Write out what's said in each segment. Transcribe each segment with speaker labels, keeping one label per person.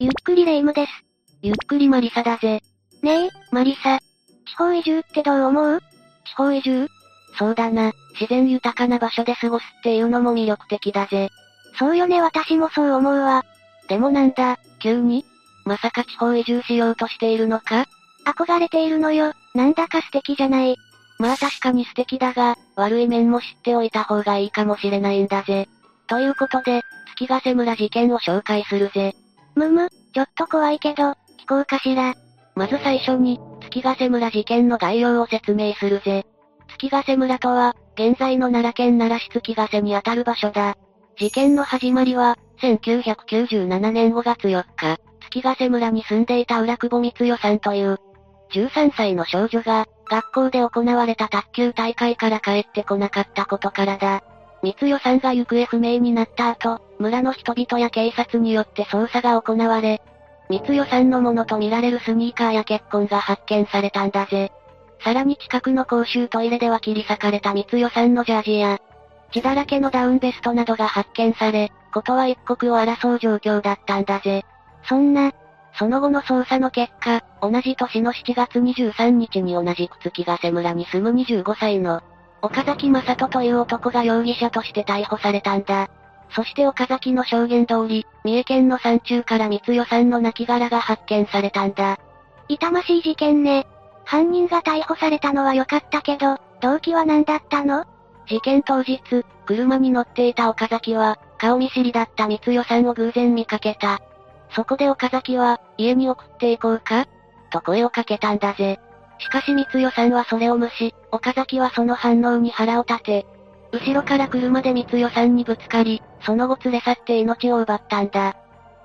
Speaker 1: ゆっくりレ夢ムです。
Speaker 2: ゆっくりマリサだぜ。
Speaker 1: ねえ、マリサ。地方移住ってどう思う？
Speaker 2: 地方移住？そうだな、自然豊かな場所で過ごすっていうのも魅力的だぜ。
Speaker 1: そうよね私もそう思うわ。
Speaker 2: でもなんだ、急に？まさか地方移住しようとしているのか？
Speaker 1: 憧れているのよ、なんだか素敵じゃない。
Speaker 2: まあ確かに素敵だが、悪い面も知っておいた方がいいかもしれないんだぜ。ということで、月ヶ瀬村事件を紹介するぜ。
Speaker 1: むむ、ちょっと怖いけど、聞こうかしら。
Speaker 2: まず最初に、月ヶ瀬村事件の概要を説明するぜ。月ヶ瀬村とは、現在の奈良県奈良市月ヶ瀬にあたる場所だ。事件の始まりは、1997年5月4日、月ヶ瀬村に住んでいた浦久保光代さんという、13歳の少女が、学校で行われた卓球大会から帰ってこなかったことからだ。光代さんが行方不明になった後、村の人々や警察によって捜査が行われ、光代さんのものとみられるスニーカーや血痕が発見されたんだぜ。さらに近くの公衆トイレでは切り裂かれた光代さんのジャージや、血だらけのダウンベストなどが発見され、ことは一刻を争う状況だったんだぜ。
Speaker 1: そんな、
Speaker 2: その後の捜査の結果、同じ年の7月23日に同じく月ヶ瀬村に住む25歳の、岡崎正人という男が容疑者として逮捕されたんだ。そして岡崎の証言通り、三重県の山中から三代さんの亡骸が発見されたんだ。
Speaker 1: 痛ましい事件ね。犯人が逮捕されたのは良かったけど、動機は何だったの？
Speaker 2: 事件当日、車に乗っていた岡崎は、顔見知りだった三代さんを偶然見かけた。そこで岡崎は、家に送っていこうか？と声をかけたんだぜ。しかし三代さんはそれを無視、岡崎はその反応に腹を立て、後ろから車で三代さんにぶつかり、その後連れ去って命を奪ったんだ。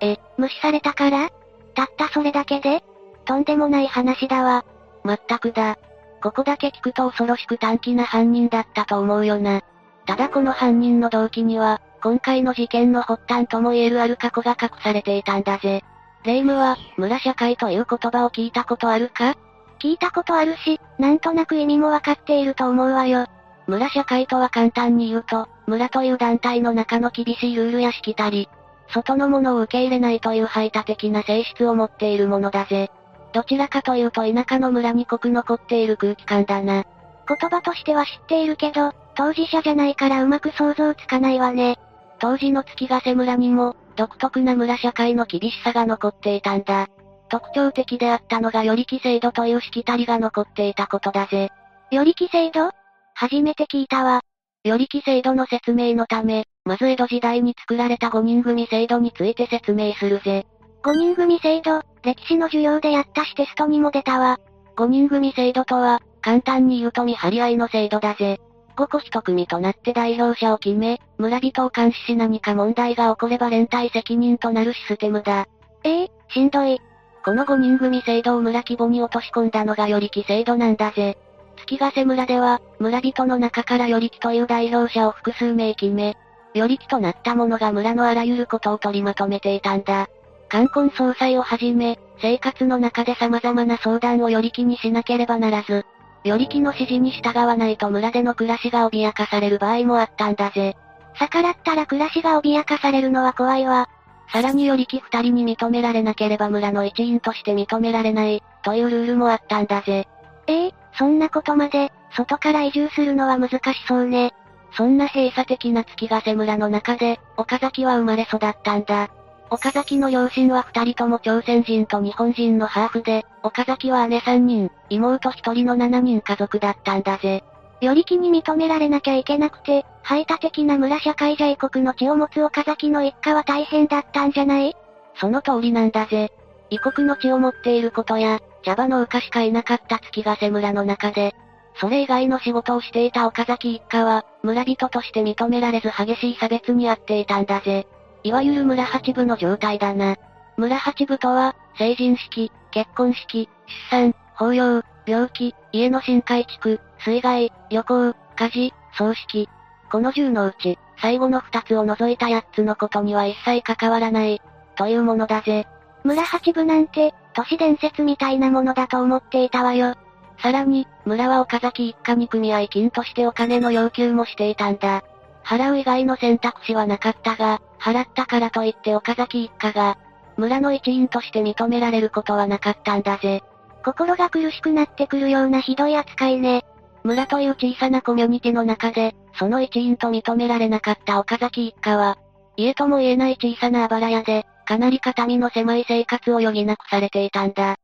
Speaker 1: え、無視されたから？たったそれだけで？とんでもない話だわ。
Speaker 2: まったくだ。ここだけ聞くと恐ろしく短気な犯人だったと思うよな。ただこの犯人の動機には、今回の事件の発端とも言えるある過去が隠されていたんだぜ。霊夢は、村社会という言葉を聞いたことあるか？
Speaker 1: 聞いたことあるし、なんとなく意味もわかっていると思うわよ。
Speaker 2: 村社会とは簡単に言うと、村という団体の中の厳しいルールやしきたり、外のものを受け入れないという排他的な性質を持っているものだぜ。どちらかというと田舎の村に濃く残っている空気感だな。
Speaker 1: 言葉としては知っているけど、当事者じゃないからうまく想像つかないわね。
Speaker 2: 当時の月ヶ瀬村にも、独特な村社会の厳しさが残っていたんだ。特徴的であったのがより規制度というしきたりが残っていたことだぜ。
Speaker 1: より規制度？初めて聞いたわ。
Speaker 2: より規制度の説明のため、まず江戸時代に作られた5人組制度について説明するぜ。
Speaker 1: 5人組制度、歴史の授業でやったしテストにも出たわ。
Speaker 2: 5人組制度とは、簡単に言うと見張り合いの制度だぜ。5個一組となって代表者を決め、村人を監視し何か問題が起これば連帯責任となるシステムだ。
Speaker 1: ええー、しんどい。
Speaker 2: この5人組制度を村規模に落とし込んだのがより木制度なんだぜ。月ヶ瀬村では、村人の中からより木という代表者を複数名決め、より木となった者が村のあらゆることを取りまとめていたんだ。冠婚葬祭をはじめ、生活の中で様々な相談をより木にしなければならず、より木の指示に従わないと村での暮らしが脅かされる場合もあったんだぜ。
Speaker 1: 逆らったら暮らしが脅かされるのは怖いわ。
Speaker 2: さらにより木二人に認められなければ村の一員として認められない、というルールもあったんだぜ。
Speaker 1: ええー、そんなことまで、外から移住するのは難しそうね。
Speaker 2: そんな閉鎖的な月ヶ瀬村の中で、岡崎は生まれ育ったんだ。岡崎の両親は二人とも朝鮮人と日本人のハーフで、岡崎は姉三人、妹一人の七人家族だったんだぜ。
Speaker 1: より気に認められなきゃいけなくて、排他的な村社会じゃ異国の血を持つ岡崎の一家は大変だったんじゃない？
Speaker 2: その通りなんだぜ。異国の血を持っていることや、茶葉農家しかいなかった月ヶ瀬村の中で、それ以外の仕事をしていた岡崎一家は、村人として認められず激しい差別にあっていたんだぜ。いわゆる村八部の状態だな。村八部とは、成人式、結婚式、出産、法要、病気、家の新改築、水害、旅行、火事、葬式。この10のうち、最後の2つを除いた8つのことには一切関わらない、というものだぜ。
Speaker 1: 村八部なんて、都市伝説みたいなものだと思っていたわよ。
Speaker 2: さらに、村は岡崎一家に組合金としてお金の要求もしていたんだ。払う以外の選択肢はなかったが、払ったからといって岡崎一家が、村の一員として認められることはなかったんだぜ。
Speaker 1: 心が苦しくなってくるようなひどい扱いね。
Speaker 2: 村という小さなコミュニティの中で、その一員と認められなかった岡崎一家は、家とも言えない小さなあばら屋で、かなり肩身の狭い生活を余儀なくされていたんだ。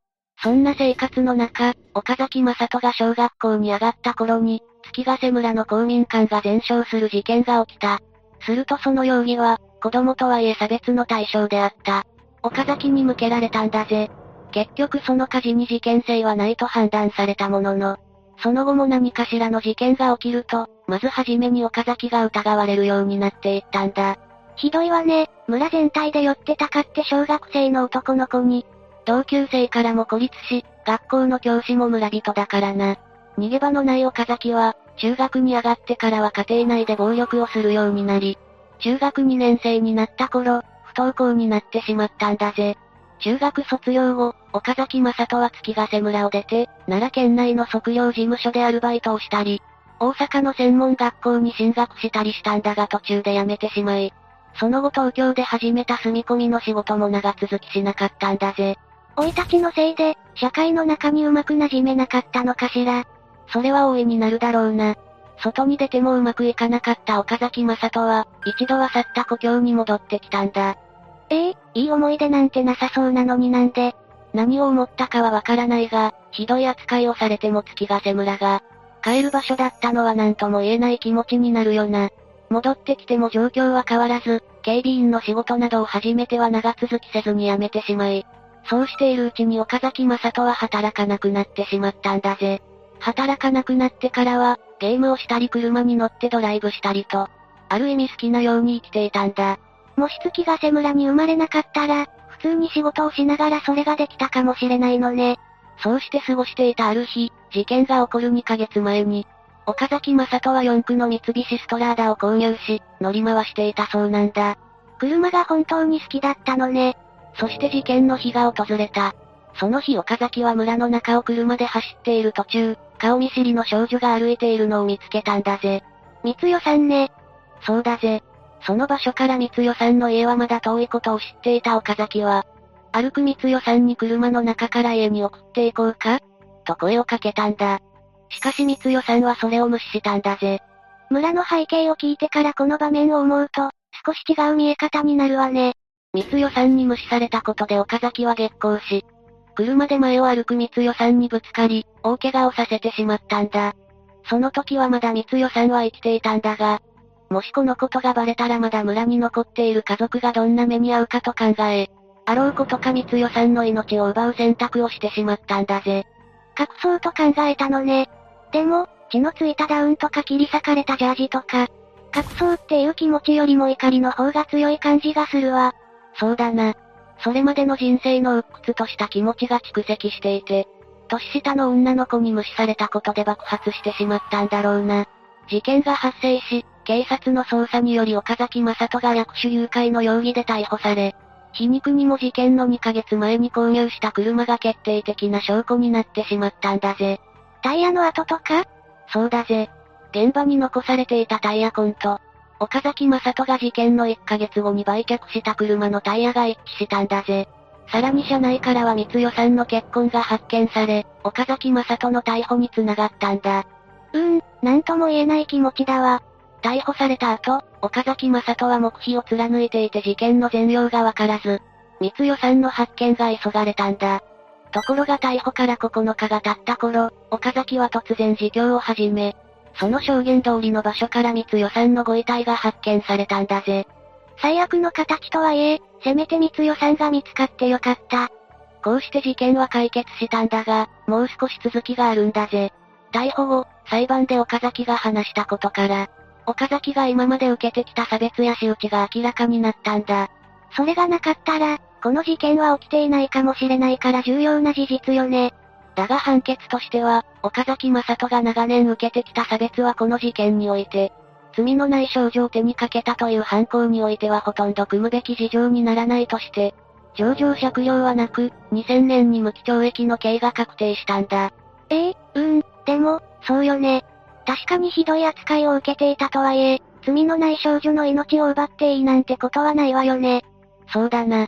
Speaker 2: そんな生活の中、岡崎正人が小学校に上がった頃に、月ヶ瀬村の公民館が全焼する事件が起きた。するとその容疑は、子供とはいえ差別の対象であった。岡崎に向けられたんだぜ。結局その火事に事件性はないと判断されたものの、その後も何かしらの事件が起きると、まずはじめに岡崎が疑われるようになっていったんだ。
Speaker 1: ひどいわね、村全体で寄ってたかって小学生の男の子に、
Speaker 2: 同級生からも孤立し、学校の教師も村人だからな。逃げ場のない岡崎は、中学に上がってからは家庭内で暴力をするようになり、中学2年生になった頃、不登校になってしまったんだぜ。中学卒業後、岡崎正人は月ヶ瀬村を出て、奈良県内の測量事務所でアルバイトをしたり、大阪の専門学校に進学したりしたんだが途中で辞めてしまい、その後東京で始めた住み込みの仕事も長続きしなかったんだぜ。
Speaker 1: 老いたちのせいで、社会の中にうまく馴染めなかったのかしら。
Speaker 2: それは大いになるだろうな。外に出てもうまくいかなかった岡崎正人は、一度は去った故郷に戻ってきたんだ。
Speaker 1: ええいい思い出なんてなさそうなのになんで。
Speaker 2: 何を思ったかはわからないが、ひどい扱いをされても月ヶ瀬村が、帰る場所だったのは何とも言えない気持ちになるよな。戻ってきても状況は変わらず、警備員の仕事などを始めては長続きせずに辞めてしまい、そうしているうちに岡崎正人は働かなくなってしまったんだぜ。働かなくなってからは、ゲームをしたり車に乗ってドライブしたりと、ある意味好きなように生きていたんだ。
Speaker 1: もし月ヶ瀬村に生まれなかったら、普通に仕事をしながらそれができたかもしれないのね。
Speaker 2: そうして過ごしていたある日、事件が起こる2ヶ月前に、岡崎正人は4区の三菱ストラーダを購入し、乗り回していたそうなんだ。
Speaker 1: 車が本当に好きだったのね。
Speaker 2: そして事件の日が訪れた。その日岡崎は村の中を車で走っている途中、顔見知りの少女が歩いているのを見つけたんだぜ。
Speaker 1: 三代さんね。
Speaker 2: そうだぜ。その場所から三代さんの家はまだ遠いことを知っていた岡崎は、歩く三代さんに車の中から家に送っていこうかと声をかけたんだ。しかし三代さんはそれを無視したんだぜ。
Speaker 1: 村の背景を聞いてからこの場面を思うと、少し違う見え方になるわね。
Speaker 2: 三代さんに無視されたことで岡崎は激高し、車で前を歩く三代さんにぶつかり、大怪我をさせてしまったんだ。その時はまだ三代さんは生きていたんだが、もしこのことがバレたらまだ村に残っている家族がどんな目に遭うかと考え、あろうことか三代さんの命を奪う選択をしてしまったんだぜ。
Speaker 1: 隠そうと考えたのね。でも、血のついたダウンとか切り裂かれたジャージとか、隠そうっていう気持ちよりも怒りの方が強い感じがするわ。
Speaker 2: そうだな。それまでの人生の鬱屈とした気持ちが蓄積していて、年下の女の子に無視されたことで爆発してしまったんだろうな。事件が発生し、警察の捜査により岡崎正人が略取誘拐の容疑で逮捕され、皮肉にも事件の2ヶ月前に購入した車が決定的な証拠になってしまったんだぜ。
Speaker 1: タイヤの跡とか？
Speaker 2: そうだぜ。現場に残されていたタイヤ痕と、岡崎正人が事件の1ヶ月後に売却した車のタイヤが一致したんだぜ。さらに車内からは三代さんの結婚が発見され、岡崎正人の逮捕につながったんだ。
Speaker 1: うーん、なんとも言えない気持ちだわ。
Speaker 2: 逮捕された後、岡崎正人は黙秘を貫いていて事件の全容がわからず、三代さんの発見が急がれたんだ。ところが逮捕から9日が経った頃、岡崎は突然自供を始め、その証言通りの場所から三代さんのご遺体が発見されたんだぜ。
Speaker 1: 最悪の形とはいえ、せめて三代さんが見つかってよかった。
Speaker 2: こうして事件は解決したんだが、もう少し続きがあるんだぜ。逮捕後、裁判で岡崎が話したことから、岡崎が今まで受けてきた差別や仕打ちが明らかになったんだ。
Speaker 1: それがなかったら、この事件は起きていないかもしれないから重要な事実よね。
Speaker 2: だが判決としては、岡崎正人が長年受けてきた差別はこの事件において、罪のない少女を手にかけたという犯行においてはほとんど組むべき事情にならないとして、上場借用はなく、2000年に無期懲役の刑が確定したんだ。
Speaker 1: ええうん、でも、そうよね。確かにひどい扱いを受けていたとはいえ、罪のない少女の命を奪っていいなんてことはないわよね。
Speaker 2: そうだな。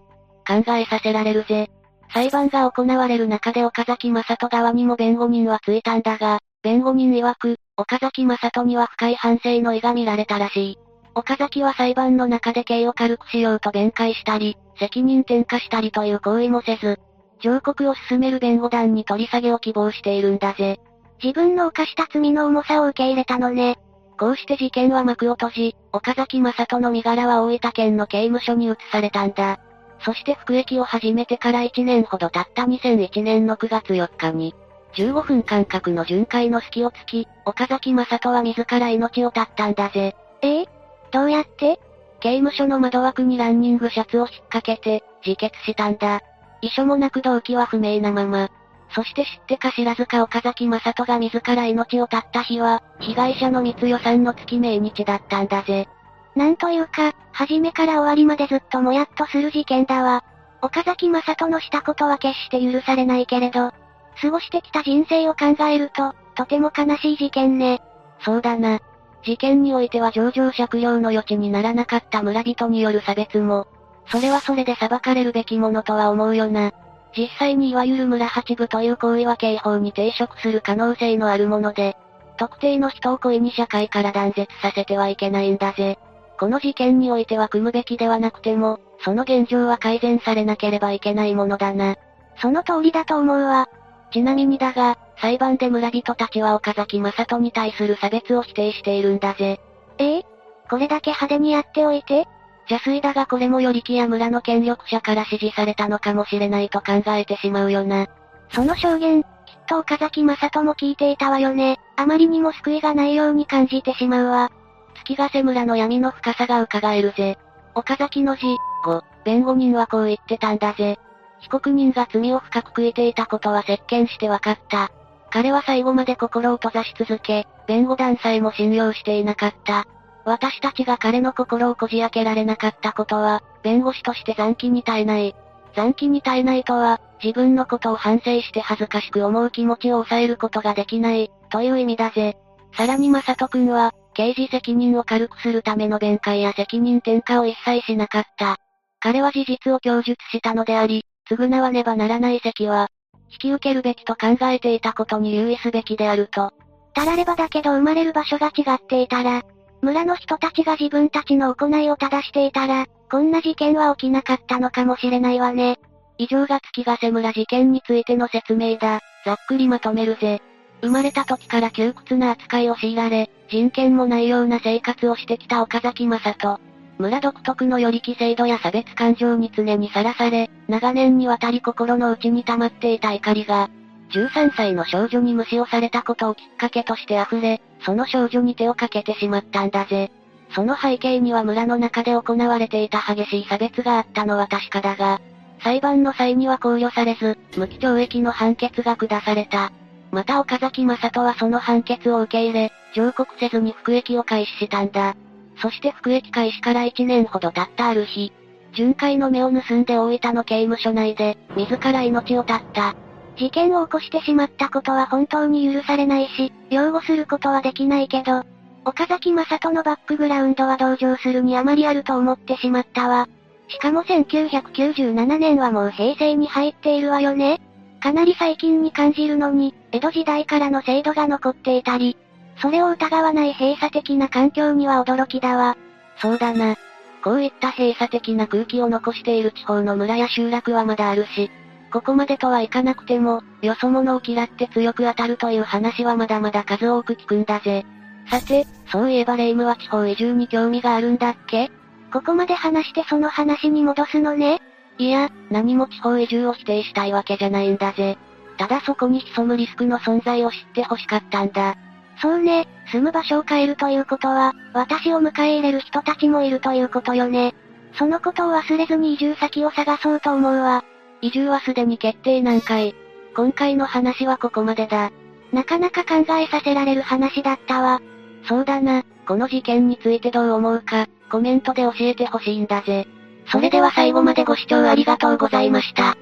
Speaker 2: 考えさせられるぜ。裁判が行われる中で岡崎正人側にも弁護人はついたんだが、弁護人曰く、岡崎正人には深い反省の意が見られたらしい。岡崎は裁判の中で刑を軽くしようと弁解したり、責任転嫁したりという行為もせず、上告を進める弁護団に取り下げを希望しているんだぜ。
Speaker 1: 自分の犯した罪の重さを受け入れたのね。
Speaker 2: こうして事件は幕を閉じ、岡崎正人の身柄は大分県の刑務所に移されたんだ。そして服役を始めてから1年ほど経った2001年の9月4日に、15分間隔の巡回の隙を突き、岡崎正人は自ら命を絶ったんだぜ。
Speaker 1: ええ？どうやって？
Speaker 2: 刑務所の窓枠にランニングシャツを引っ掛けて、自決したんだ。遺書もなく動機は不明なまま。そして知ってか知らずか岡崎正人が自ら命を絶った日は、被害者の三代さんの月命日だったんだぜ。
Speaker 1: なんというか、初めから終わりまでずっともやっとする事件だわ。岡崎正人のしたことは決して許されないけれど、過ごしてきた人生を考えると、とても悲しい事件ね。
Speaker 2: そうだな。事件においては上場借用の余地にならなかった村人による差別も、それはそれで裁かれるべきものとは思うよな。実際にいわゆる村八部という行為は刑法に抵触する可能性のあるもので、特定の人を故意に社会から断絶させてはいけないんだぜ。この事件においては組むべきではなくても、その現状は改善されなければいけないものだな。
Speaker 1: その通りだと思うわ。
Speaker 2: ちなみにだが、裁判で村人たちは岡崎正人に対する差別を否定しているんだぜ。
Speaker 1: ええこれだけ派手にやっておいて
Speaker 2: 邪推だがこれもより木や村の権力者から指示されたのかもしれないと考えてしまうよな。
Speaker 1: その証言、きっと岡崎正人も聞いていたわよね。あまりにも救いがないように感じてしまうわ。
Speaker 2: 月ヶ瀬村の闇の深さが伺えるぜ。岡崎の字、後、弁護人はこう言ってたんだぜ。被告人が罪を深く悔いていたことは接見して分かった。彼は最後まで心を閉ざし続け、弁護団さえも信用していなかった。私たちが彼の心をこじ開けられなかったことは、弁護士として残機に耐えない。残機に耐えないとは、自分のことを反省して恥ずかしく思う気持ちを抑えることができない、という意味だぜ。さらにマサト君は、刑事責任を軽くするための弁解や責任転嫁を一切しなかった。彼は事実を供述したのであり、償わねばならない責は、引き受けるべきと考えていたことに留意すべきであると。
Speaker 1: たらればだけど生まれる場所が違っていたら、村の人たちが自分たちの行いを正していたら、こんな事件は起きなかったのかもしれないわね。
Speaker 2: 以上が月ヶ瀬村事件についての説明だ。ざっくりまとめるぜ。生まれた時から窮屈な扱いを強いられ、人権もないような生活をしてきた岡崎正人。村独特の寄り気制度や差別感情に常にさらされ、長年にわたり心の内に溜まっていた怒りが、13歳の少女に無視をされたことをきっかけとして溢れ、その少女に手をかけてしまったんだぜ。その背景には村の中で行われていた激しい差別があったのは確かだが、裁判の際には考慮されず、無期懲役の判決が下された。また岡崎正人はその判決を受け入れ、上告せずに服役を開始したんだ。そして服役開始から1年ほど経ったある日、巡回の目を盗んで大分の刑務所内で、自ら命を絶った。
Speaker 1: 事件を起こしてしまったことは本当に許されないし、擁護することはできないけど、岡崎正人のバックグラウンドは同情するにあまりあると思ってしまったわ。しかも1997年はもう平成に入っているわよねかなり最近に感じるのに、江戸時代からの制度が残っていたり、それを疑わない閉鎖的な環境には驚きだわ。
Speaker 2: そうだな。こういった閉鎖的な空気を残している地方の村や集落はまだあるし、ここまでとはいかなくても、よそ者を嫌って強く当たるという話はまだまだ数多く聞くんだぜ。さて、そういえばレイムは地方移住に興味があるんだっけ？
Speaker 1: ここまで話してその話に戻すのね
Speaker 2: いや、何も地方移住を否定したいわけじゃないんだぜ。ただそこに潜むリスクの存在を知って欲しかったんだ。
Speaker 1: そうね、住む場所を変えるということは、私を迎え入れる人たちもいるということよね。そのことを忘れずに移住先を探そうと思うわ。
Speaker 2: 移住はすでに決定難解。今回の話はここまでだ。
Speaker 1: なかなか考えさせられる話だったわ。
Speaker 2: そうだな、この事件についてどう思うか、コメントで教えてほしいんだぜ。それでは最後までご視聴ありがとうございました。